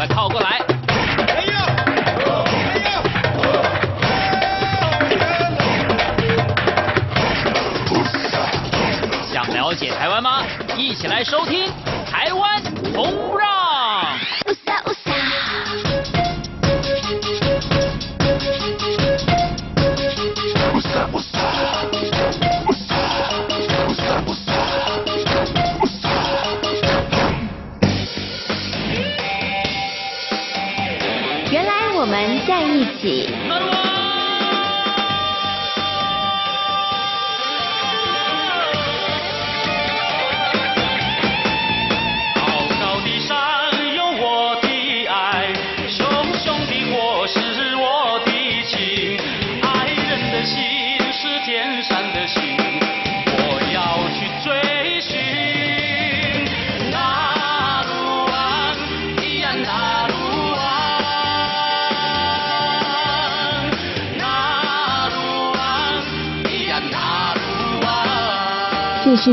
快靠过来。想了解台湾吗？一起来收听《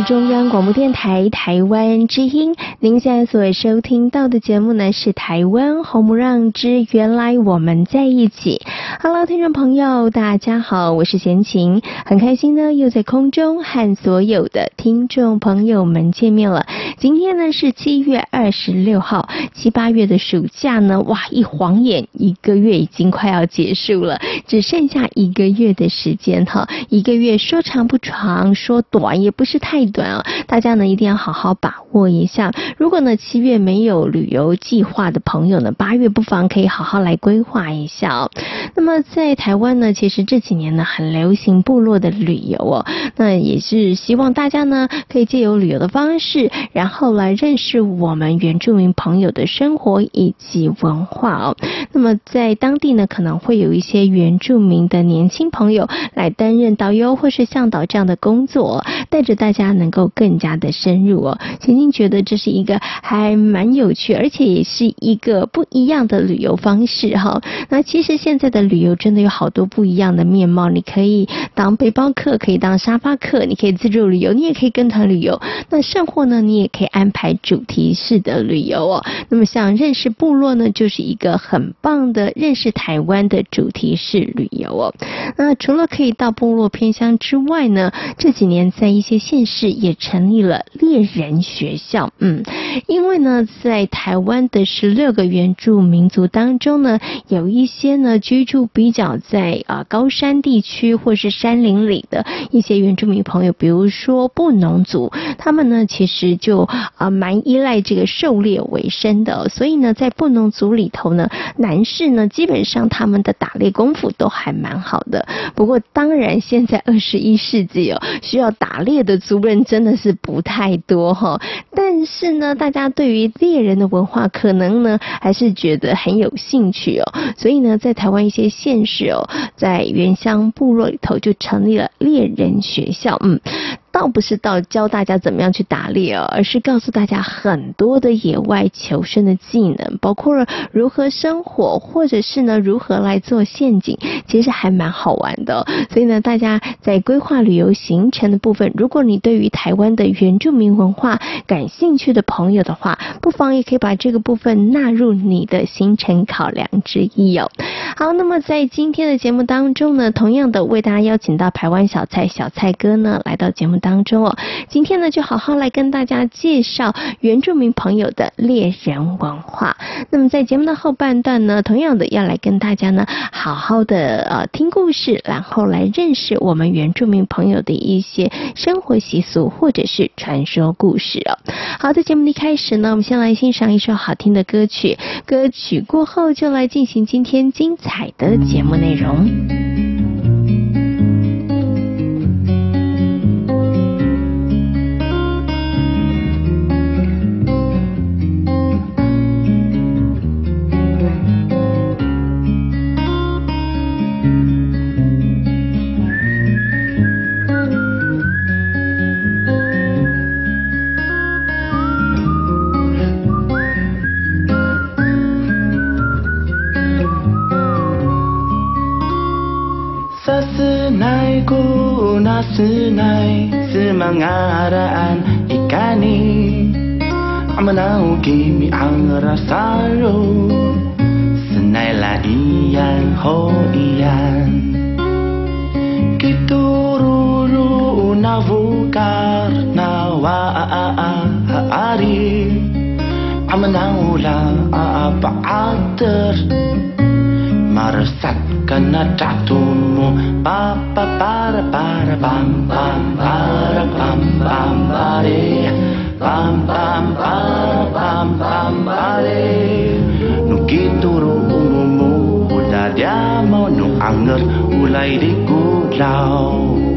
中央广播电台台湾之音，您现在所收听到的节目呢是《台湾红不让之原来我们在一起》。Hello，听众朋友，大家好，我是贤琴，很开心呢又在空中和所有的听众朋友们见面了。今天呢是七月二十六号，七八月的暑假呢，哇，一晃眼一个月已经快要结束了，只剩下一个月的时间哈，一个月说长不长，说短也不是太短啊，大家呢一定要好好把握一下。如果呢七月没有旅游计划的朋友呢，八月不妨可以好好来规划一下哦。那么在台湾呢，其实这几年呢很流行部落的旅游哦，那也是希望大家呢可以借由旅游的方式，然后来认识我们原住民朋友的生活以及文化哦。那么在当地呢，可能会有一些原住民的年轻朋友来担任导游或是向导这样的工作，带着大家能够更加的深入哦。曾经觉得这是一个还蛮有趣，而且也是一个不一样的旅游方式哈。那其实现在的旅游真的有好多不一样的面貌，你可以当背包客，可以当沙发客，你可以自助旅游，你也可以跟团旅游。那甚或呢，你也可以安排主题式的旅游哦。那么像认识部落呢，就是一个很棒的认识台湾的主题式旅游哦。那除了可以到部落偏乡之外呢，这几年在一些县市也成立了猎人学校。嗯，因为呢，在台湾的十六个原住民族当中呢，有一些呢居住就比较在啊高山地区或是山林里的一些原住民朋友，比如说布农族，他们呢其实就。啊，蛮依赖这个狩猎为生的，所以呢，在布农族里头呢，男士呢，基本上他们的打猎功夫都还蛮好的。不过，当然，现在二十一世纪哦，需要打猎的族人真的是不太多哈。但是呢，大家对于猎人的文化，可能呢，还是觉得很有兴趣哦。所以呢，在台湾一些现实哦，在原乡部落里头就成立了猎人学校，嗯。倒不是到教大家怎么样去打猎哦，而是告诉大家很多的野外求生的技能，包括如何生火，或者是呢如何来做陷阱，其实还蛮好玩的。所以呢，大家在规划旅游行程的部分，如果你对于台湾的原住民文化感兴趣的朋友的话，不妨也可以把这个部分纳入你的行程考量之一哦。好，那么在今天的节目当中呢，同样的为大家邀请到台湾小菜小菜哥呢来到节目当。当中哦，今天呢就好好来跟大家介绍原住民朋友的猎人文化。那么在节目的后半段呢，同样的要来跟大家呢好好的呃听故事，然后来认识我们原住民朋友的一些生活习俗或者是传说故事哦。好的，节目的开始呢，我们先来欣赏一首好听的歌曲，歌曲过后就来进行今天精彩的节目内容。senai semangaraan ikani. Amanau kimi ang rasaro Senai la iyan ho iyan Kitururu unavukar na wa a a a ari. Amanau la a a Maresat kena catumu. Pa pa para para pam pam para pam pam pare Pam pam para pam pam pare Nukituru umumu Uda dia mau nu anger Ulai di guglau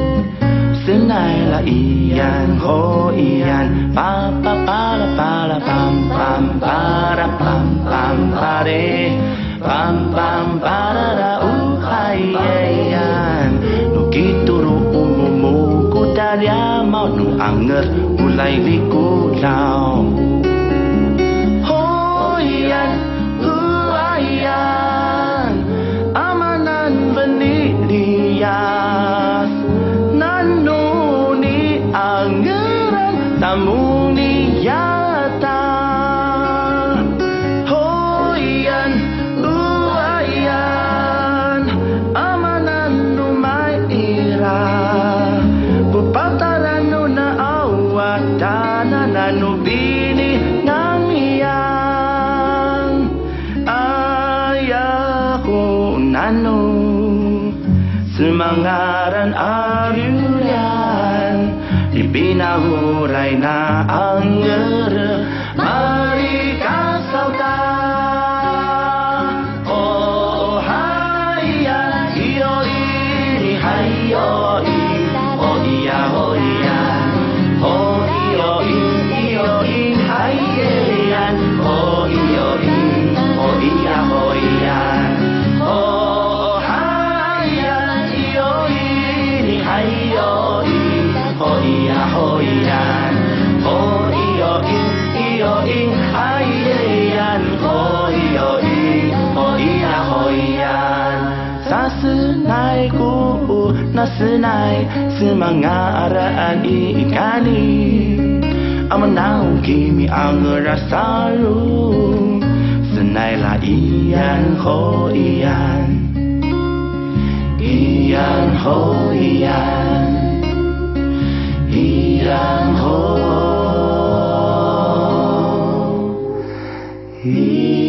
nai la iyan ho iyan pa pa pa la pa la pam pam pa ra pam pam pa re pam pam pa ra ra u kai iyan no kituru umumu kutaria mau nu anger ulai liku lao senai semangaraan ikani Amanau kimi ang rasaru Senai la iyan ho iyan Iyan ho iyan Iyan ho Iyan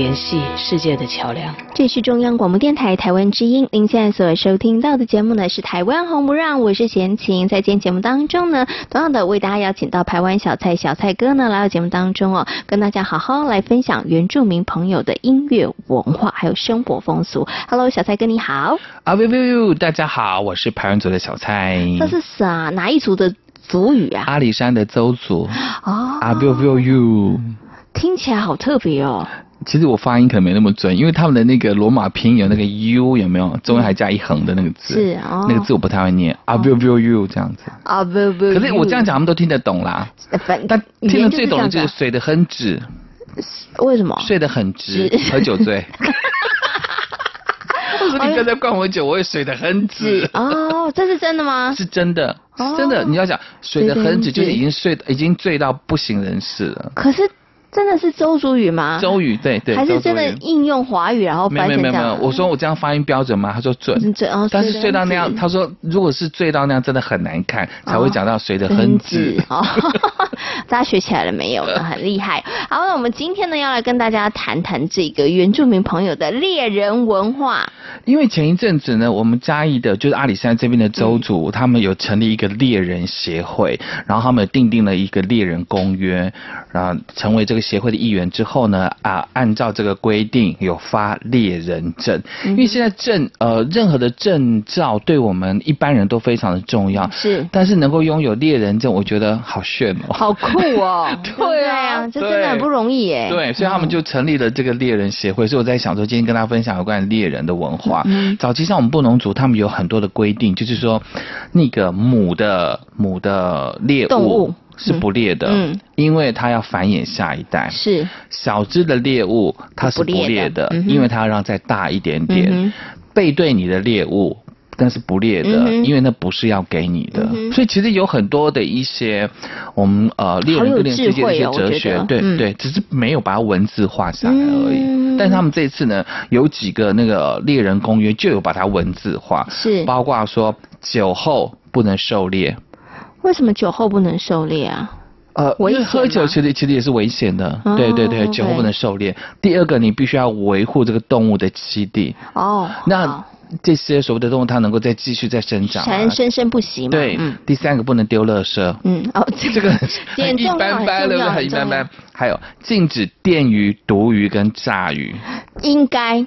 联系世界的桥梁。这是中央广播电台台湾之音，您现在所收听到的节目呢是台湾红不让，我是贤琴。在今天节目当中呢，同样的为大家邀请到台湾小蔡小蔡哥呢来到节目当中哦，跟大家好好来分享原住民朋友的音乐文化还有生活风俗。Hello，小蔡哥你好。啊，喂喂喂，大家好，我是排湾族的小蔡。这是啥？哪一族的族语啊？阿里山的邹族哦，阿 biu biu you。听起来好特别哦。其实我发音可能没那么准，因为他们的那个罗马拼音有那个 u 有没有？中间还加一横的那个字。是哦。那个字我不太会念，阿 biu biu you 这样子。阿 biu biu。可是我这样讲，他们都听得懂啦。但听得最懂的就是水的很直。为什么？睡得很直，喝酒醉。我说你不要再灌我酒，我也睡得很直。哦，这是真的吗？是真的，是真的。你要讲睡得很直，就是已经睡，已经醉到不省人事了。可是。真的是邹族语吗？周语，对对。还是真的应用华语，然后翻成这样？没有没有没有，我说我这样发音标准吗？他说准。准哦。但是醉到那样，他说如果是醉到那样，真的很难看，才会讲到谁的哼字。哦。大家学起来了没有呢？很厉害。好，那我们今天呢要来跟大家谈谈这个原住民朋友的猎人文化。因为前一阵子呢，我们嘉义的就是阿里山这边的邹族，他们有成立一个猎人协会，然后他们订定了一个猎人公约，然后成为这个。协会的议员之后呢，啊，按照这个规定有发猎人证，因为现在证呃任何的证照对我们一般人都非常的重要，是，但是能够拥有猎人证，我觉得好炫哦，好酷哦，对啊，这真的很不容易耶，对，所以他们就成立了这个猎人协会，所以我在想说，今天跟大家分享有关猎人的文化。嗯，早期像我们布农族，他们有很多的规定，就是说那个母的母的猎物。是不猎的，嗯，因为它要繁衍下一代。是。小只的猎物，它是不猎的，因为它要让再大一点点。背对你的猎物，但是不猎的，因为那不是要给你的。所以其实有很多的一些我们呃猎人跟猎人之间的一些哲学，对对，只是没有把它文字化下来而已。但是他们这次呢，有几个那个猎人公约就有把它文字化，是。包括说酒后不能狩猎。为什么酒后不能狩猎啊？呃，因为喝酒其实其实也是危险的。哦、对对对，酒后不能狩猎。第二个，你必须要维护这个动物的栖地。哦，那这些所谓的动物，它能够再继续再生长，才能生生不息嘛。对，嗯、第三个不能丢垃圾。嗯，哦，这个很一般般了，很一般般。还有禁止电鱼、毒鱼跟炸鱼。应该。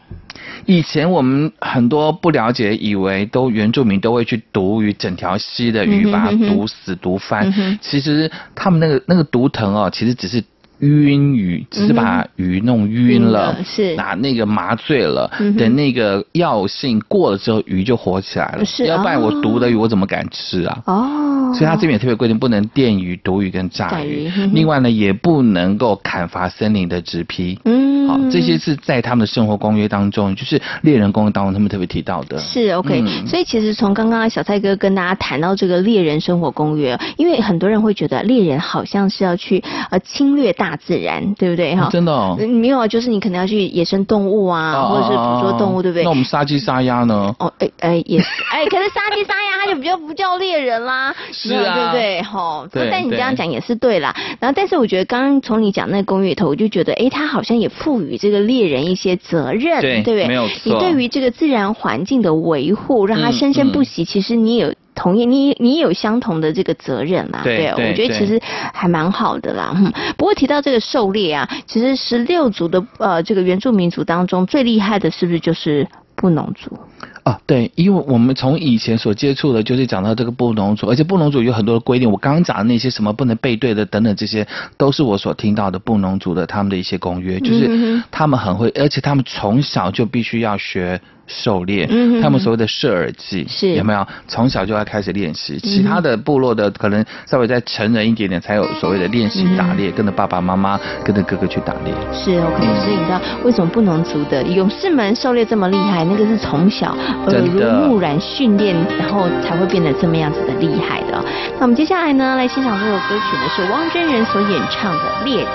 以前我们很多不了解，以为都原住民都会去毒鱼，整条溪的鱼把它毒死、毒翻。其实他们那个那个毒藤哦，其实只是晕鱼，只是把鱼弄晕了，是拿那个麻醉了，等那个药性过了之后，鱼就活起来了。是，要不然我毒的鱼我怎么敢吃啊？哦，所以他这边也特别规定，不能电鱼、毒鱼跟炸鱼。另外呢，也不能够砍伐森林的植被。嗯。好，这些是在他们的生活公约当中，就是猎人公约当中他们特别提到的。是 OK，所以其实从刚刚小蔡哥跟大家谈到这个猎人生活公约，因为很多人会觉得猎人好像是要去呃侵略大自然，对不对哈？真的哦，没有啊，就是你可能要去野生动物啊，或者是捕捉动物，对不对？那我们杀鸡杀鸭呢？哦，哎哎也是，哎，可是杀鸡杀鸭它就比较不叫猎人啦，是啊，对不对？哈，但你这样讲也是对啦。然后，但是我觉得刚刚从你讲那个公里头，我就觉得，哎，他好像也赋予这个猎人一些责任，对不对？没有错。你对于这个自然环境的维护，让它生生不息，其实你有同意，你你也有相同的这个责任啦。对，我觉得其实还蛮好的啦。不过提到这个狩猎啊，其实十六族的呃这个原住民族当中最厉害的是不是就是布农族？啊，对，因为我们从以前所接触的，就是讲到这个布农族，而且布农族有很多的规定。我刚刚讲的那些什么不能背对的等等，这些都是我所听到的布农族的他们的一些公约，就是他们很会，而且他们从小就必须要学。狩猎，他们所谓的射耳技是有没有？从小就要开始练习。其他的部落的可能稍微再成人一点点，才有所谓的练习打猎，跟着爸爸妈妈，跟着哥哥去打猎。是 OK，所以你知道为什么不能族的勇士们狩猎这么厉害？那个是从小耳濡目染训练，然后才会变得这么样子的厉害的。那我们接下来呢，来欣赏这首歌曲呢，是汪真人所演唱的《猎人》。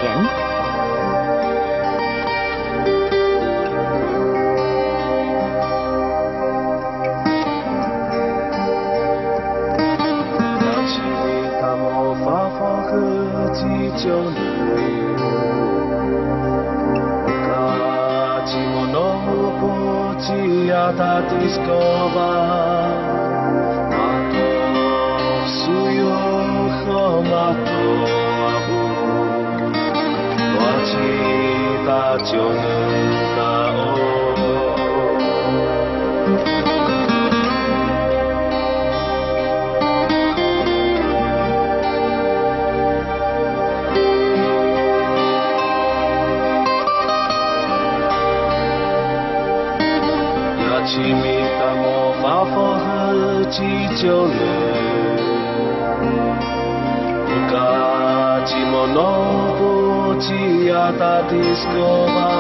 八九六，卡其莫诺布吉亚达迪斯科巴，马托苏尤和马托阿布，八七八九六。地上の昔物持ちやたディスコバー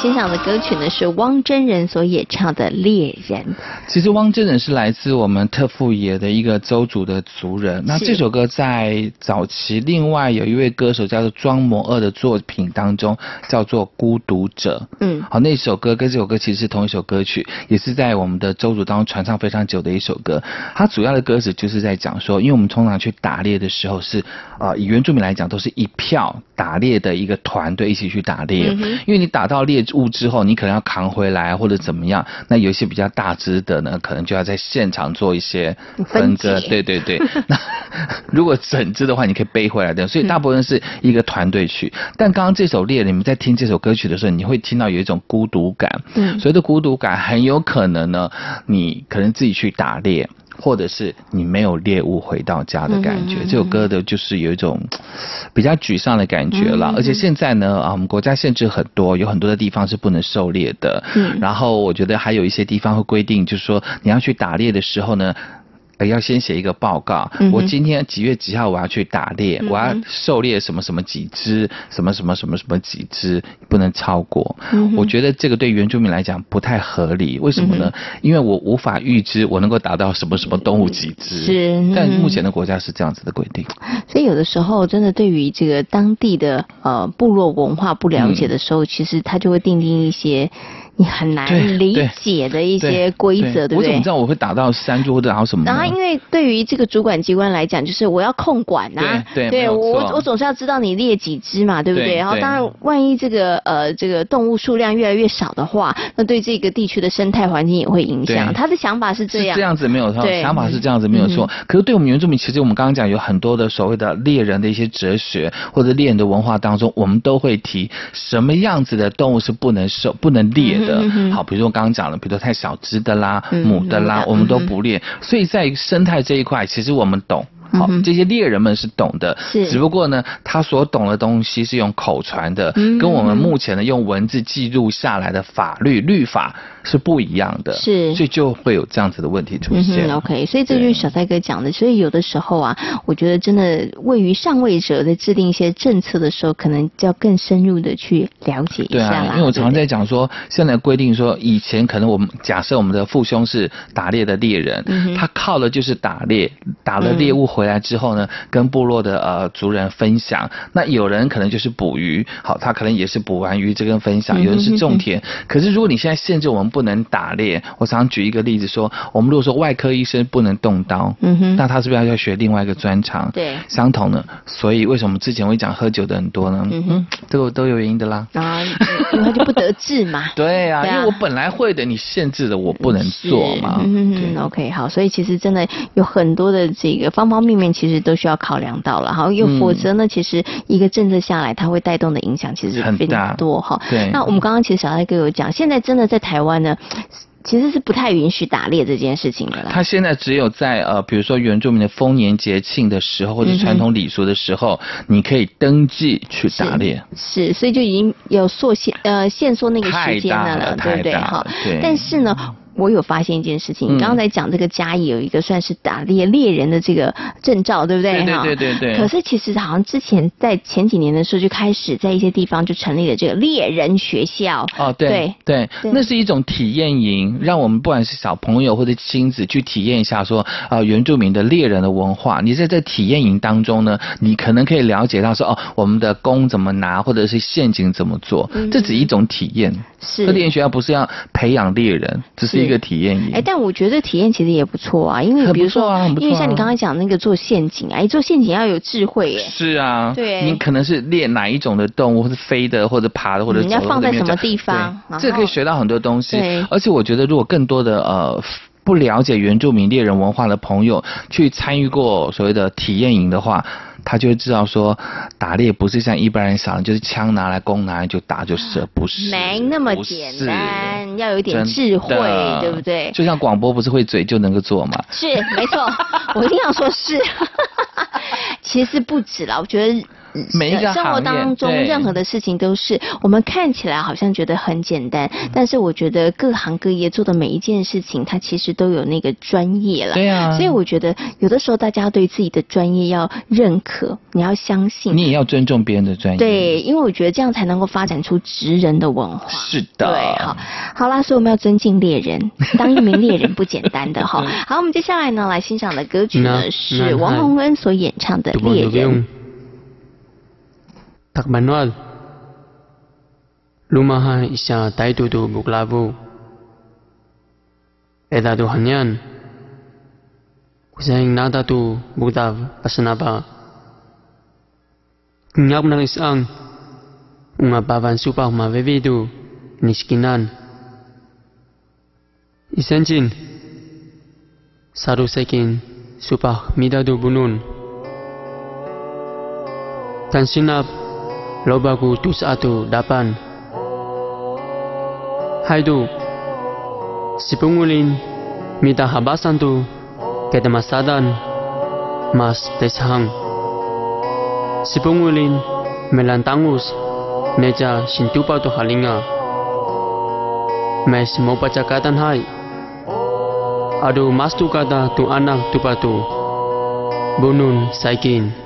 欣赏的歌曲呢是汪真人所演唱的《猎人》。其实汪真人是来自我们特富野的一个邹族的族人。那这首歌在早期另外有一位歌手叫做庄摩二的作品当中叫做《孤独者》。嗯，好，那首歌跟这首歌其实是同一首歌曲，也是在我们的邹族当中传唱非常久的一首歌。它主要的歌词就是在讲说，因为我们通常去打猎的时候是，呃，以原住民来讲都是一票打猎的一个团队一起去打猎，嗯，因为你打到猎物之后，你可能要扛回来或者怎么样。那有一些比较大只的呢，可能就要在现场做一些分割。对对对。那 如果整只的话，你可以背回来的。所以大部分是一个团队去。但刚刚这首猎人，你们在听这首歌曲的时候，你会听到有一种孤独感。嗯。所谓的孤独感，很有可能呢，你可能自己去打猎。或者是你没有猎物回到家的感觉，嗯、这首歌的就是有一种比较沮丧的感觉了。嗯、而且现在呢，啊，我们国家限制很多，有很多的地方是不能狩猎的。嗯。然后我觉得还有一些地方会规定，就是说你要去打猎的时候呢。要先写一个报告，我今天几月几号我要去打猎，我要狩猎什么什么几只，什么什么什么什么几只，不能超过。我觉得这个对原住民来讲不太合理，为什么呢？因为我无法预知我能够打到什么什么动物几只。是，但目前的国家是这样子的规定。所以有的时候真的对于这个当地的呃部落文化不了解的时候，其实他就会定定一些。你很难理解的一些规则，对不对？我怎么知道我会打到山猪或者打到什么？然后，因为对于这个主管机关来讲，就是我要控管啊，对，对我我总是要知道你列几只嘛，对不对？然后，当然，万一这个呃这个动物数量越来越少的话，那对这个地区的生态环境也会影响。他的想法是这样，这样子没有错，想法是这样子没有错。可是对我们原住民，其实我们刚刚讲有很多的所谓的猎人的一些哲学或者猎人的文化当中，我们都会提什么样子的动物是不能狩、不能猎的。好，比如说。刚刚讲了，比如说太小只的啦、母的啦，我们都不猎。所以在生态这一块，其实我们懂。好，这些猎人们是懂的，是，只不过呢，他所懂的东西是用口传的，跟我们目前的用文字记录下来的法律律法是不一样的，是，所以就会有这样子的问题出现。嗯、OK，所以这就是小蔡哥讲的，所以有的时候啊，我觉得真的位于上位者在制定一些政策的时候，可能就要更深入的去了解一下啦。对啊，因为我常常在讲说，现在规定说，以前可能我们假设我们的父兄是打猎的猎人，嗯、他靠的就是打猎，打了猎物回来之后呢，跟部落的呃族人分享。那有人可能就是捕鱼，好，他可能也是捕完鱼这跟分享。有人是种田，可是如果你现在限制我们不能打猎，我常举一个例子说，我们如果说外科医生不能动刀，嗯哼，那他是不是要学另外一个专长？对，相同的。所以为什么之前会讲喝酒的很多呢？嗯哼，这个都有原因的啦。啊，因为他就不得志嘛。对啊，因为我本来会的，你限制了我不能做嘛。嗯哼对，OK，好，所以其实真的有很多的这个方方面面，其实。都需要考量到了，好，又否则呢？其实一个政策下来，它会带动的影响其实非常多哈。对，那我们刚刚其实小艾哥有讲，现在真的在台湾呢，其实是不太允许打猎这件事情的啦。他现在只有在呃，比如说原住民的丰年节庆的时候，或者传统礼俗的时候，嗯、你可以登记去打猎。是，所以就已经有缩限呃限缩那个时间了，了对不对？哈，但是呢。我有发现一件事情，你刚才讲这个嘉义有一个算是打猎猎人的这个证照，对不对？对对对对。可是其实好像之前在前几年的时候就开始在一些地方就成立了这个猎人学校。哦，对对对，那是一种体验营，让我们不管是小朋友或者亲子去体验一下说啊原住民的猎人的文化。你在这体验营当中呢，你可能可以了解到说哦我们的弓怎么拿，或者是陷阱怎么做，这只是一种体验。是。这猎人学校不是要培养猎人，只是一个体验营。哎，但我觉得体验其实也不错啊，因为比如说，啊啊、因为像你刚刚讲那个做陷阱，哎，做陷阱要有智慧耶。是啊，对，你可能是猎哪一种的动物，或是飞的，或者爬的，或者、嗯、你要放在什么地方，这可以学到很多东西。而且我觉得，如果更多的呃不了解原住民猎人文化的朋友去参与过所谓的体验营的话。他就会知道说，打猎不是像一般人想的，就是枪拿来弓拿来就打就是，不是，没那么简单，要有一点智慧，对不对？就像广播不是会嘴就能够做吗？是，没错，我一定要说是，其实不止啦，我觉得。每一个生活当中任何的事情都是我们看起来好像觉得很简单，但是我觉得各行各业做的每一件事情，它其实都有那个专业了。对啊，所以我觉得有的时候大家对自己的专业要认可，你要相信，你也要尊重别人的专业。对，因为我觉得这样才能够发展出职人的文化。是的。对，好，好啦，所以我们要尊敬猎人，当一名猎人不简单的哈。好，我们接下来呢来欣赏的歌曲呢是王洪恩所演唱的《猎人》。Tak manual, lumaha isya taitu tu buklavu eda tu hanyan. Kusaing nada tu buktav pasanaba ngap nang isang. Unga pavan supah mavevidu niskinan isenjin sarusekin supah midadu bunun. Tansinap Lobagu Tus'atu Dapan. Si pungulin Mita habasan tu Kete masadan Mas teshang. Sipungulin Melantangus Neja sintupa tu halinga. Mes mau pacakatan hai. Adu mas tu kata tu anak tu. Patu Bunun saikin.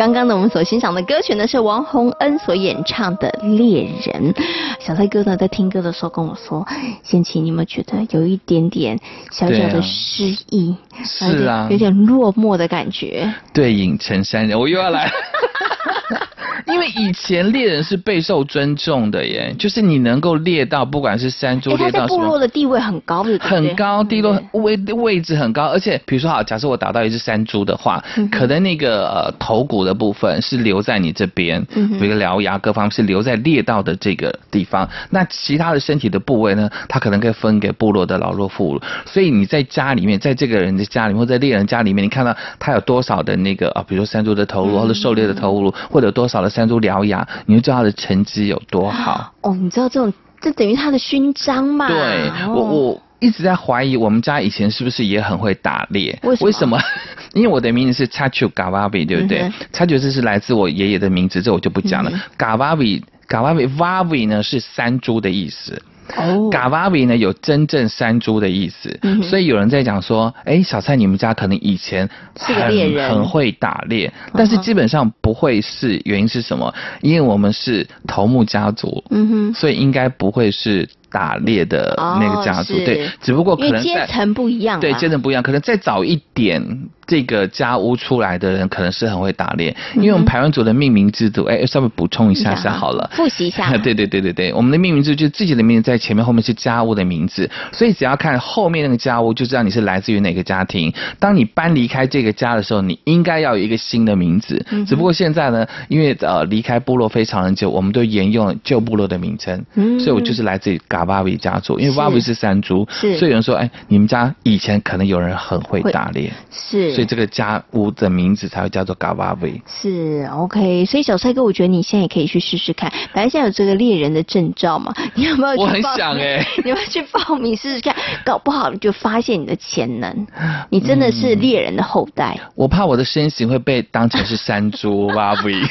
刚刚呢，我们所欣赏的歌曲呢是王洪恩所演唱的《猎人》。小蔡哥呢在听歌的时候跟我说：“贤琪，你有没有觉得有一点点小小的失意？是啊，有点落寞的感觉。”对影成山人，我又要来。因为以前猎人是备受尊重的耶，就是你能够猎到，不管是山猪猎到什么，欸、部落的地位很高的，很高，地落位位置很高，而且比如说好，假设我打到一只山猪的话，嗯、可能那个呃头骨的部分是留在你这边，嗯，比如獠牙各方面是留在猎到的这个地方，那其他的身体的部位呢，它可能可以分给部落的老弱妇孺，所以你在家里面，在这个人的家里面，或者在猎人家里面，你看到他有多少的那个啊，比如说山猪的头颅，或者狩猎的头颅，或者有多少的山猪獠牙。你就知道他的成绩有多好哦。你知道这种，这等于他的勋章嘛？对，哦、我我一直在怀疑，我们家以前是不是也很会打猎？为什么？因为我的名字是 Chachu Gavavi，对不对、嗯、？Chachu 这是来自我爷爷的名字，这我就不讲了。嗯、Gavavi Gavavi Vavi 呢是山猪的意思。哦，Gavavi 呢有真正山猪的意思，嗯、所以有人在讲说，哎、欸，小蔡你们家可能以前很很会打猎，但是基本上不会是，原因是什么？因为我们是头目家族，嗯哼，所以应该不会是。打猎的那个家族，哦、对，只不过可能阶层不一样，对，阶层不一样，可能再早一点，这个家屋出来的人可能是很会打猎，嗯、因为我们排湾族的命名制度，哎，稍微补充一下下好了，复习一下，对对对对对，我们的命名制度就是自己的名字在前面，后面是家屋的名字，所以只要看后面那个家屋，就知道你是来自于哪个家庭。当你搬离开这个家的时候，你应该要有一个新的名字，嗯、只不过现在呢，因为呃离开部落非常的久，我们都沿用旧部落的名称，嗯，所以我就是来自于嘎巴维家族，因为瓦维是山猪，是，所以有人说，哎，你们家以前可能有人很会打猎，是，所以这个家屋的名字才会叫做嘎瓦维。是，OK，所以小帅哥，我觉得你现在也可以去试试看，反正现在有这个猎人的证照嘛，你有没有？我很想哎、欸，你要不要去报名试试看？搞不好你就发现你的潜能，你真的是猎人的后代。嗯、我怕我的身形会被当成是山猪瓦维。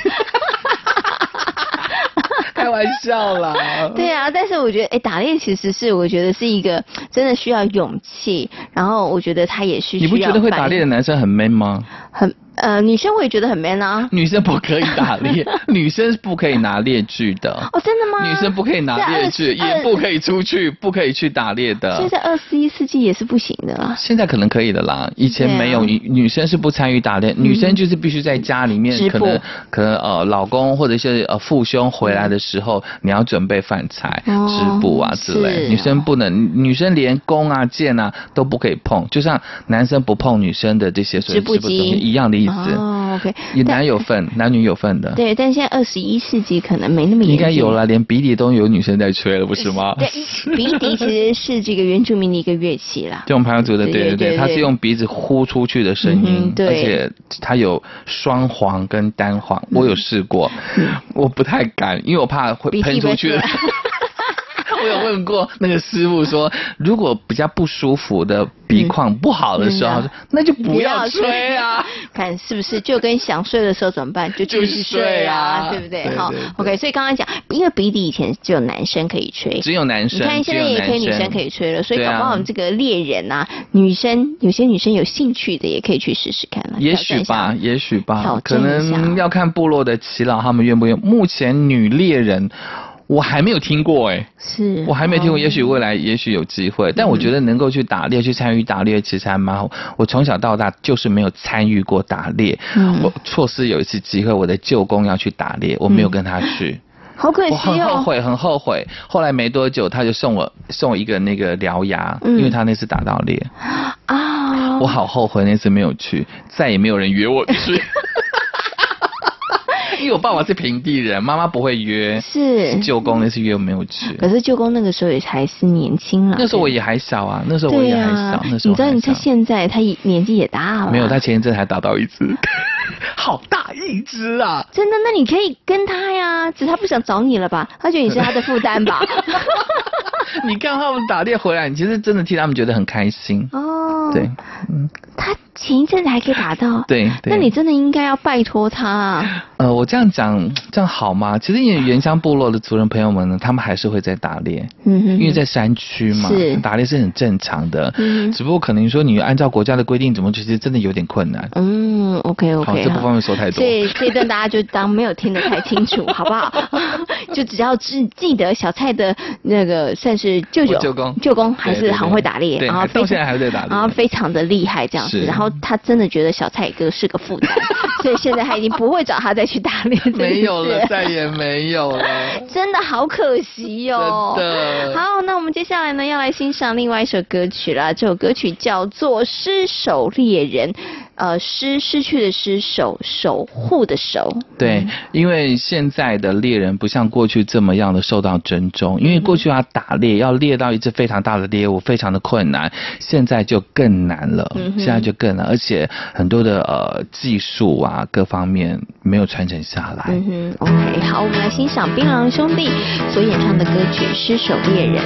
开玩笑啦，对啊，但是我觉得，哎、欸，打猎其实是我觉得是一个真的需要勇气，然后我觉得他也是需要。你不觉得会打猎的男生很 man 吗？很。呃，女生我也觉得很 man 啊。女生不可以打猎，女生是不可以拿猎具的。哦，真的吗？女生不可以拿猎具，也不可以出去，不可以去打猎的。现在二十一世纪也是不行的啦。现在可能可以的啦，以前没有。女女生是不参与打猎，女生就是必须在家里面，可能可能呃老公或者是呃父兄回来的时候，你要准备饭菜、织布啊之类。女生不能，女生连弓啊箭啊都不可以碰，就像男生不碰女生的这些所以织布东西一样的意思。哦，OK，有男有份，男女有份的。对，但现在二十一世纪可能没那么。应该有了，连鼻笛都有女生在吹了，不是吗？对，鼻笛其实是这个原住民的一个乐器啦。这种排湾族的，对对对，它是用鼻子呼出去的声音，而且它有双簧跟单簧，我有试过，我不太敢，因为我怕会喷出去。我有问过那个师傅说，如果比较不舒服的鼻况不好的时候，那就不要吹啊。看是不是就跟想睡的时候怎么办？就继续睡啊，对不对？好，OK。所以刚刚讲，因为鼻底以前只有男生可以吹，只有男生。你看现在也可以女生可以吹了，所以搞不好我们这个猎人啊，女生有些女生有兴趣的也可以去试试看了。也许吧，也许吧，可能要看部落的耆老他们愿不愿意。目前女猎人。我还没有听过哎、欸，是我还没听过，也许未来也许有机会，但我觉得能够去打猎、嗯、去参与打猎，其实还蛮好。我从小到大就是没有参与过打猎，嗯、我错失有一次机会，我的舅公要去打猎，我没有跟他去，嗯、好可惜、哦、我很后悔，很后悔。后来没多久，他就送我送我一个那个獠牙，嗯、因为他那次打到猎。啊，我好后悔那次没有去，再也没有人约我去。因为我爸爸是平地人，妈妈不会约，是舅公那次约我没有去。可是舅公那个时候也还是年轻了，那时候我也还小啊，那时候我也还小，那时候。你知道，你看现在他年纪也大了。没有，他前一阵还打到一只，好大一只啊！真的？那你可以跟他呀，只是他不想找你了吧？他觉得你是他的负担吧？你看他们打猎回来，你其实真的替他们觉得很开心。哦，对，嗯，他前一阵子还可以打到，对，对那你真的应该要拜托他啊。呃，我这样讲这样好吗？其实因为原乡部落的族人朋友们呢，他们还是会在打猎，嗯哼哼，因为在山区嘛，是打猎是很正常的。嗯，只不过可能说你按照国家的规定怎么，其实真的有点困难。嗯，OK OK，好，这不方便说太多。所以这一段大家就当没有听得太清楚，好不好？就只要记记得小蔡的那个算是舅舅，舅公，舅公还是很会打猎，然后到现在还在打猎，然后非常的厉害这样子。然后他真的觉得小蔡哥是个负担，所以现在他已经不会找他再去打猎。没有了，再也没有了，真的好可惜哟。真的。好，那我们接下来呢要来欣赏另外一首歌曲啦。这首歌曲叫做《失手猎人》，呃，失失去的失守，守护的守。对，因为现在的猎人不像过去这么样的受到尊重，因为过去要打猎要猎到一只非常大的猎物非常的困难，现在就更难了。嗯、现在就更难，而且很多的呃技术啊各方面没有传承下来。嗯哼，OK，好，我们来欣赏槟榔兄弟所演唱的歌曲《失守猎人》。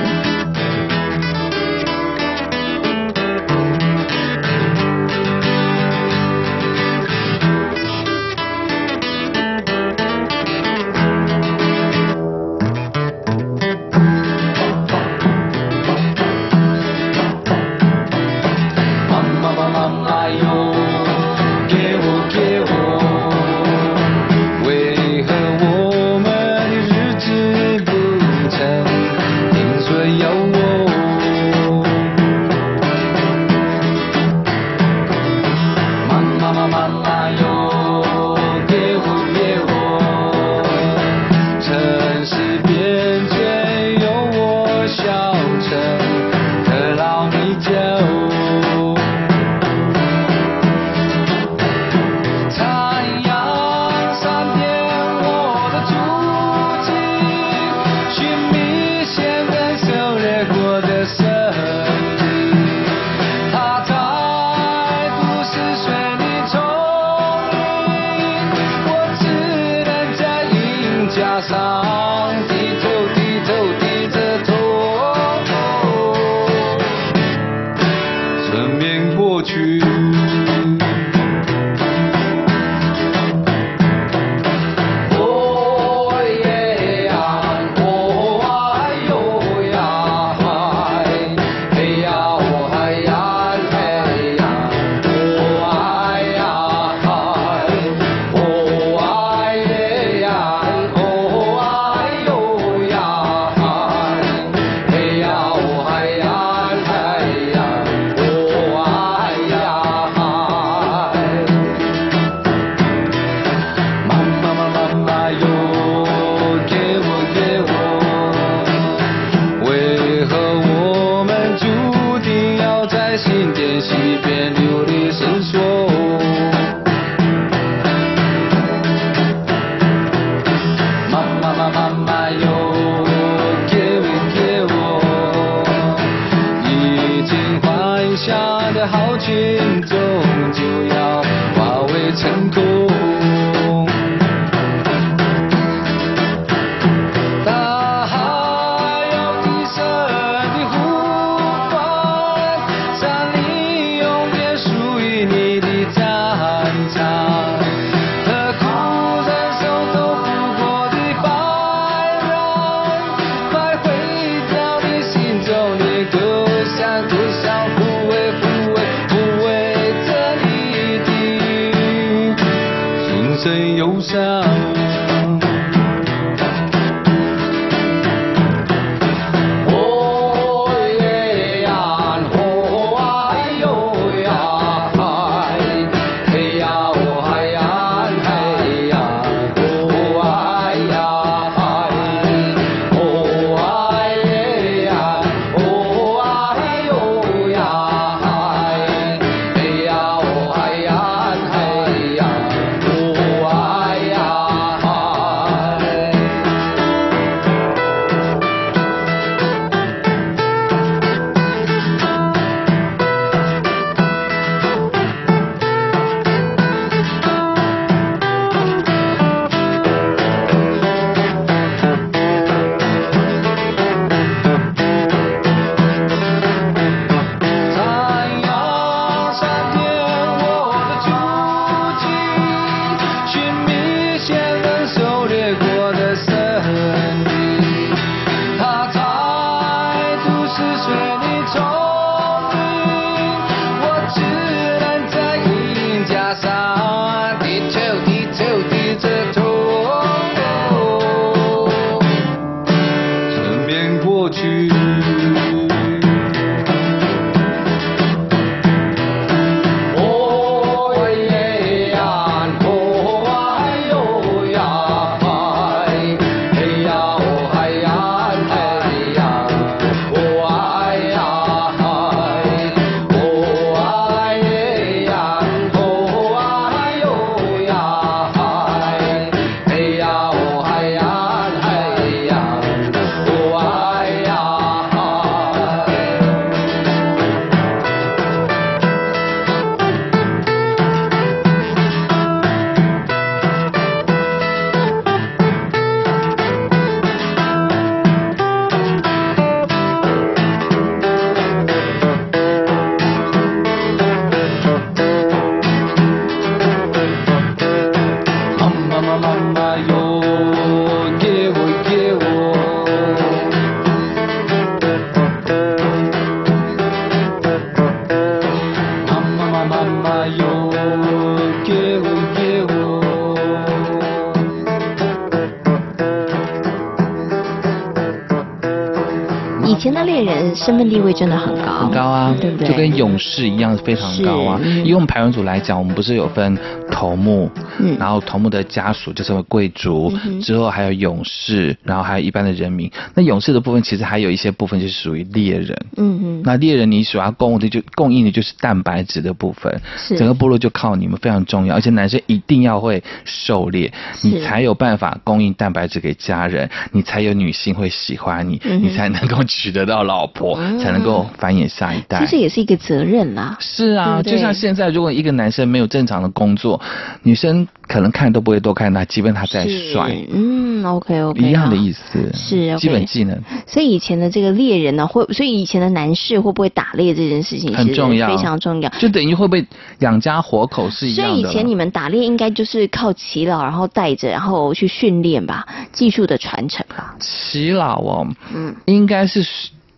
身份地位真的很高，很高啊，对不对？就跟勇士一样，非常高啊。是嗯以我们排湾组来讲，我们不是有分头目，嗯然后头目的家属就成为贵族，嗯之后还有勇士，然后还有一般的人民。那勇士的部分其实还有一些部分就是属于猎人。嗯嗯，那猎人你所要供的就供应的就是蛋白质的部分，是整个部落就靠你们非常重要，而且男生一定要会狩猎，你才有办法供应蛋白质给家人，你才有女性会喜欢你，嗯你才能够娶得到老婆，嗯才能够繁衍下一代。其实也是一个责任啦。是啊，对对就像现在，如果一个男生没有正常的工作，女生可能看都不会多看他，基本他再是帅，嗯，OK OK，一样的意思。是基本技能。所以以前的这个猎人呢，会所以以前的男士会不会打猎这件事情很重要非常重要。就等于会不会养家活口是一样的。所以以前你们打猎应该就是靠耆老，然后带着，然后去训练吧，技术的传承吧。耆老哦，嗯，应该是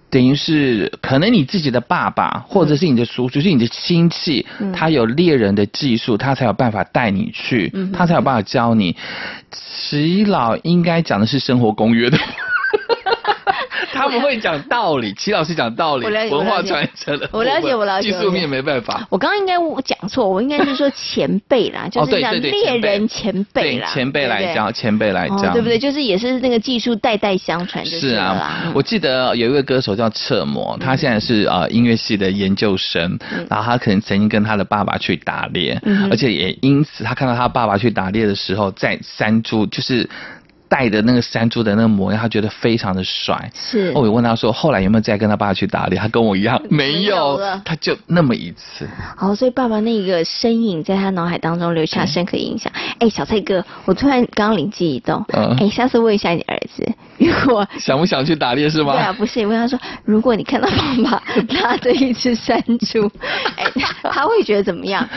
等于是可能你自己的爸爸或者是你的叔叔，就是你的亲戚，嗯他有猎人的技术，他才有办法带你去，嗯他才有办法教你。耆老应该讲的是生活公约的。他们会讲道理，齐老师讲道理，文化传承的。我了解我了解技术面没办法。我刚刚应该我讲错，我应该是说前辈啦，就是讲猎人前辈对啦，前辈来讲，前辈来讲，哦，对不对？就是也是那个技术代代相传是。啊嗯，我记得有一位歌手叫彻摩，他现在是呃音乐系的研究生，然后他可能曾经跟他的爸爸去打猎，而且也因此他看到他爸爸去打猎的时候，在山猪就是。带的那个山猪的那个模样，他觉得非常的帅。是我有问他说，后来有没有再跟他爸去打猎？他跟我一样，没没有他就那么一次。好，所以爸爸那个身影在他脑海当中留下深刻印象。哎，小蔡哥，我突然刚刚灵机一动，嗯哎，下次问一下你儿子，如果想不想去打猎是吗？对啊，不是，你问他说，如果你看到爸爸拉着一只山猪，哎，他会觉得怎么样？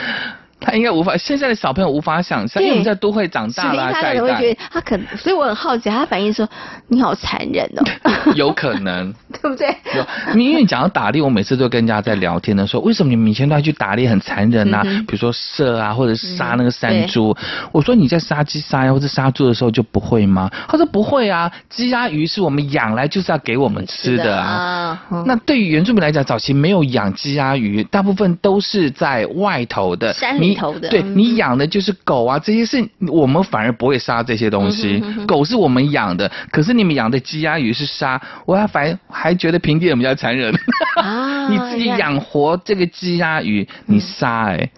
他应该无法，现在的小朋友无法想象，因为我们在都会长大了、啊，他下一代可能会觉得他可能，所以我很好奇，他反应说你好残忍哦，有可能。对不对？有，因为你讲到打猎，我每次都跟人家在聊天的时候，为什么你们以前都要去打猎，很残忍啊？嗯比如说射啊，或者杀那个山嗯猪。我说你在杀鸡、杀鸭或者杀猪的时候就不会吗？他说不会啊，鸡鸭鱼是我们养来就是要给我们吃的啊。啊嗯那对于原住民来讲，早期没有养鸡鸭鱼，大部分都是在外头的山里你对嗯。你养的就是狗啊，这些是我们反而不会杀这些东西。嗯哼嗯哼狗是我们养的，可是你们养的鸡鸭鱼是杀，我还反还觉得平地人比较残忍。啊 你自己养活这个鸡鸭鱼，你杀哎、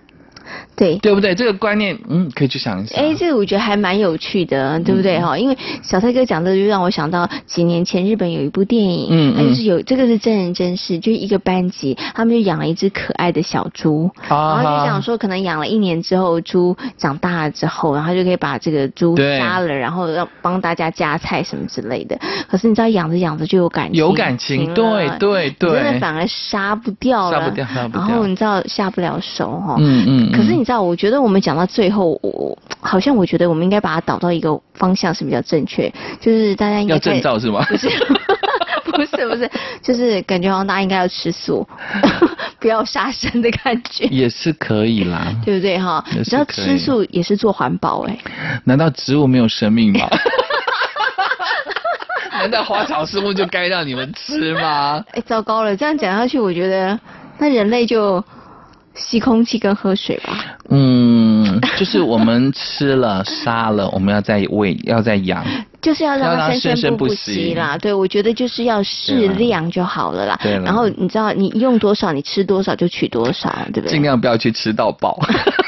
对。对不对？这个观念，嗯，可以去想一想。哎，这个我觉得还蛮有趣的，对不对？哈？因为小蔡哥讲的就让我想到几年前日本有一部电影，嗯嗯。那就是有这个是真人真事，就是一个班级他们就养了一只可爱的小猪，啊然后就想说可能养了一年之后，猪长大了之后，然后就可以把这个猪杀了，然后让帮大家夹菜什么之类的。可是你知道养着养着就有感情，有感情对对对。你真的对反而杀不掉了，杀不掉杀不掉。然后你知道下不了手哈，嗯嗯嗯。可是你知道，我觉得我们讲到最后，我好像我觉得我们应该把它导到一个方向是比较正确，就是大家应该要证照是吗？不是，不是，不是，就是感觉好像大家应该要吃素，不要杀生的感觉，也是可以啦。对不对哈？也是你知道吃素也是做环保哎、难道植物没有生命吗？难道花草树木就该让你们吃吗？哎，糟糕了，这样讲下去，我觉得那人类就吸空气跟喝水吧。嗯，就是我们吃了杀了，我们要再喂，要再养。就是要让它生生不息啦，对，我觉得就是要适量就好了啦。对。然后你知道，你用多少，你吃多少就取多少，对不对？尽量不要去吃到饱，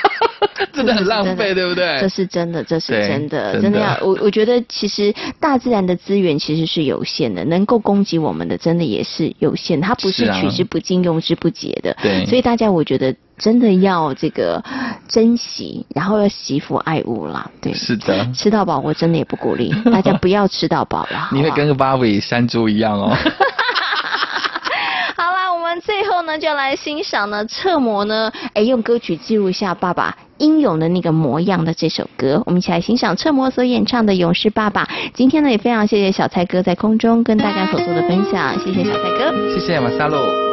真的很浪费，对不对？这是真的，这是真的，真的要我我觉得，其实大自然的资源其实是有限的，能够供给我们的真的也是有限，它不是取之不尽、用之不竭的。对。所以大家，我觉得。真的要这个珍惜，然后要惜福爱物啦。对，是的，吃到饱我真的也不鼓励大家不要吃到饱了。你会跟个八尾山猪一样哦。最后呢就来欣赏呢侧模呢，哎，用歌曲记录一下爸爸英勇的那个模样的这首歌，我们一起来欣赏侧模所演唱的《勇士爸爸》。今天呢也非常谢谢小蔡哥在空中跟大家所做的分享，谢谢小蔡哥，谢谢马萨洛。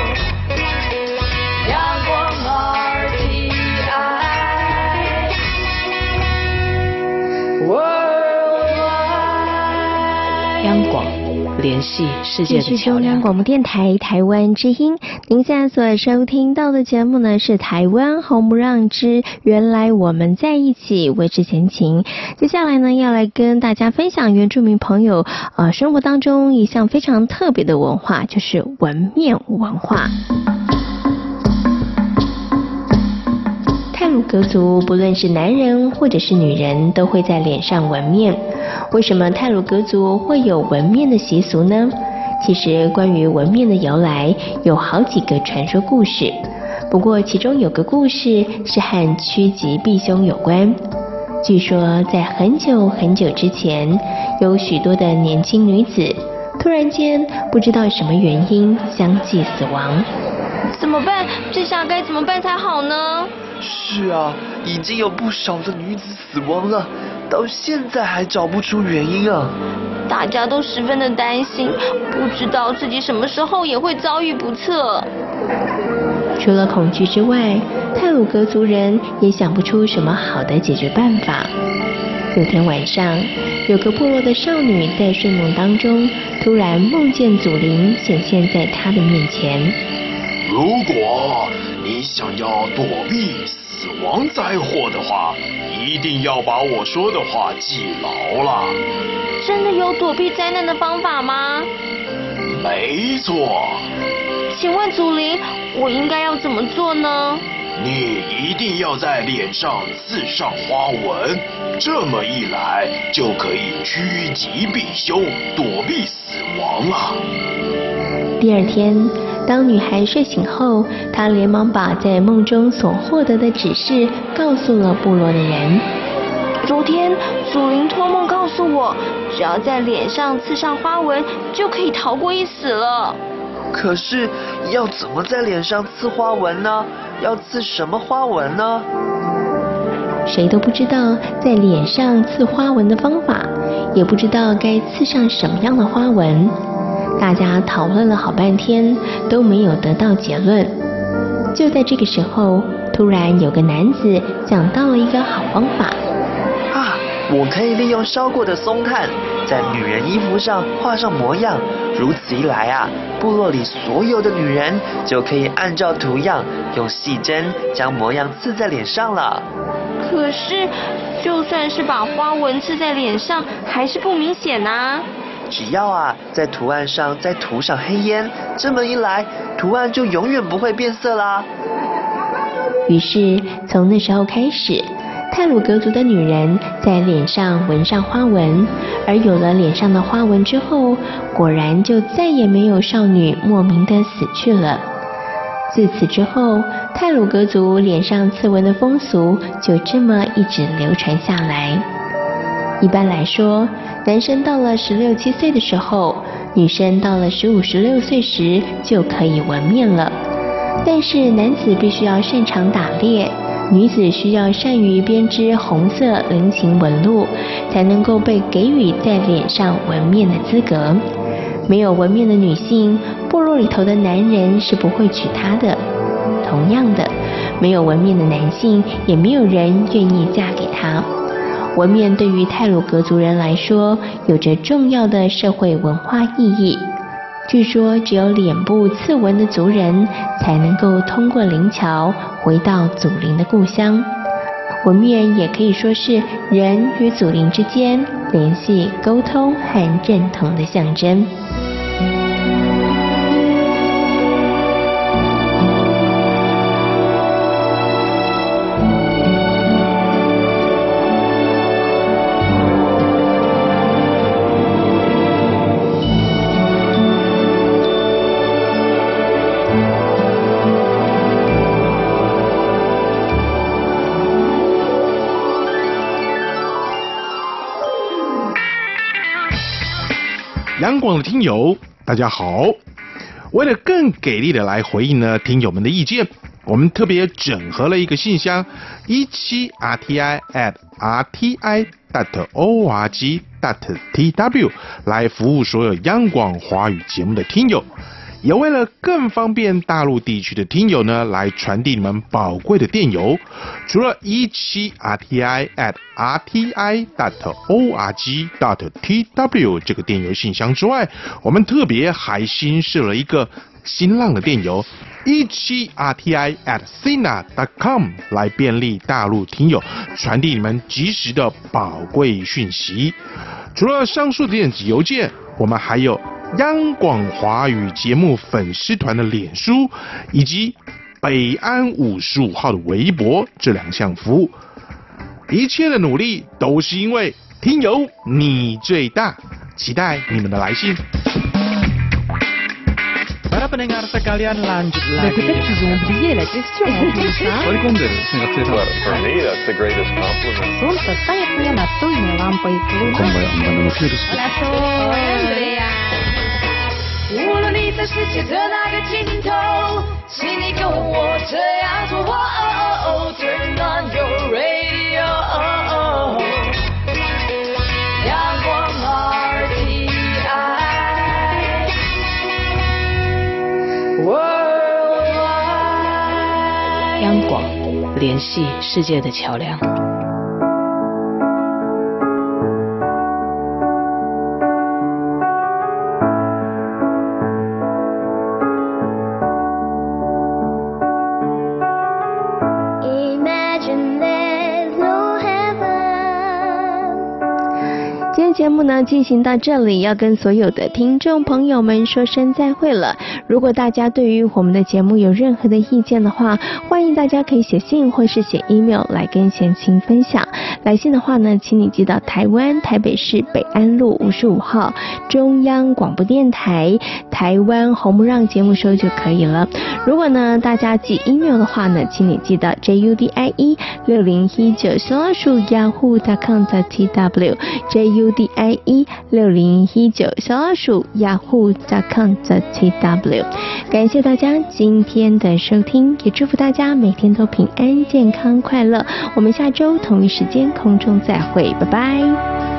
联系世界的桥梁。中广播电台台湾之音，您现在所收听到的节目呢是《台湾红不让之原来我们在一起》，我是前情。接下来呢要来跟大家分享原住民朋友呃生活当中一项非常特别的文化，就是纹面文化。太鲁阁族不论是男人或者是女人，都会在脸上纹面。为什么泰鲁格族会有纹面的习俗呢？其实关于纹面的由来，有好几个传说故事。不过其中有个故事是和趋吉避凶有关。据说在很久很久之前，有许多的年轻女子突然间不知道什么原因相继死亡。怎么办？这下该怎么办才好呢？是啊，已经有不少的女子死亡了，到现在还找不出原因啊！大家都十分的担心，不知道自己什么时候也会遭遇不测。除了恐惧之外，泰鲁格族人也想不出什么好的解决办法。有天晚上，有个部落的少女在睡梦当中，突然梦见祖灵显现在她的面前。如果你想要躲避死亡灾祸的话，一定要把我说的话记牢了。真的有躲避灾难的方法吗？没错。请问祖灵，我应该要怎么做呢？你一定要在脸上刺上花纹，这么一来就可以趋吉避凶，躲避死亡了。第二天，当女孩睡醒后，她连忙把在梦中所获得的指示告诉了部落的人。昨天祖灵托梦告诉我，只要在脸上刺上花纹，就可以逃过一死了。可是要怎么在脸上刺花纹呢？要刺什么花纹呢？谁都不知道在脸上刺花纹的方法，也不知道该刺上什么样的花纹。大家讨论了好半天，都没有得到结论。就在这个时候，突然有个男子想到了一个好方法。啊我可以利用烧过的松炭，在女人衣服上画上模样，如此一来啊，部落里所有的女人就可以按照图样，用细针将模样刺在脸上了。可是，就算是把花纹刺在脸上，还是不明显啊。只要啊，在图案上再涂上黑烟，这么一来，图案就永远不会变色啦。于是，从那时候开始。泰鲁格族的女人在脸上纹上花纹，而有了脸上的花纹之后，果然就再也没有少女莫名的死去了。自此之后，泰鲁格族脸上刺纹的风俗就这么一直流传下来。一般来说，男生到了十六七岁的时候，女生到了十五十六岁时就可以纹面了。但是男子必须要擅长打猎。女子需要善于编织红色菱形纹路，才能够被给予在脸上纹面的资格。没有纹面的女性，部落里头的男人是不会娶她的。同样的，没有纹面的男性，也没有人愿意嫁给他。纹面对于泰鲁格族人来说，有着重要的社会文化意义。据说，只有脸部刺纹的族人才能够通过灵桥回到祖灵的故乡。纹面也可以说是人与祖灵之间联系、沟通和认同的象征。广的听友，大家好！为了更给力的来回应呢听友们的意见，我们特别整合了一个信箱一七 rti at rti dot org dot tw 来服务所有央广华语节目的听友。也为了更方便大陆地区的听友呢，来传递你们宝贵的电邮，除了一七 rti at rti dot org dot tw 这个电邮信箱之外，我们特别还新设了一个新浪的电邮一七 rti at sina dot com 来便利大陆听友传递你们及时的宝贵讯息。除了上述的电子邮件，我们还有。央广华语节目粉丝团的脸书，以及北安五十五号的微博这两项服务，一切的努力都是因为听友你最大，期待你们的来信。无论你在世界的哪个尽头，请你跟我这样做。哦哦哦哦，最暖 radio。联系世界的桥梁。节目呢进行到这里，要跟所有的听众朋友们说声再会了。如果大家对于我们的节目有任何的意见的话，欢迎大家可以写信或是写 email 来跟贤青分享。来信的话呢，请你寄到台湾台北市北安路五十五号中央广播电台台湾红不让节目收就可以了。如果呢大家寄 email 的话呢，请你寄到 judie 六零一九小老鼠 yahoo.com 的 tw jud。i 一六零一九小老鼠 yahoo.com.tw 感谢大家今天的收听，也祝福大家每天都平安、健康、快乐。我们下周同一时间空中再会，拜拜。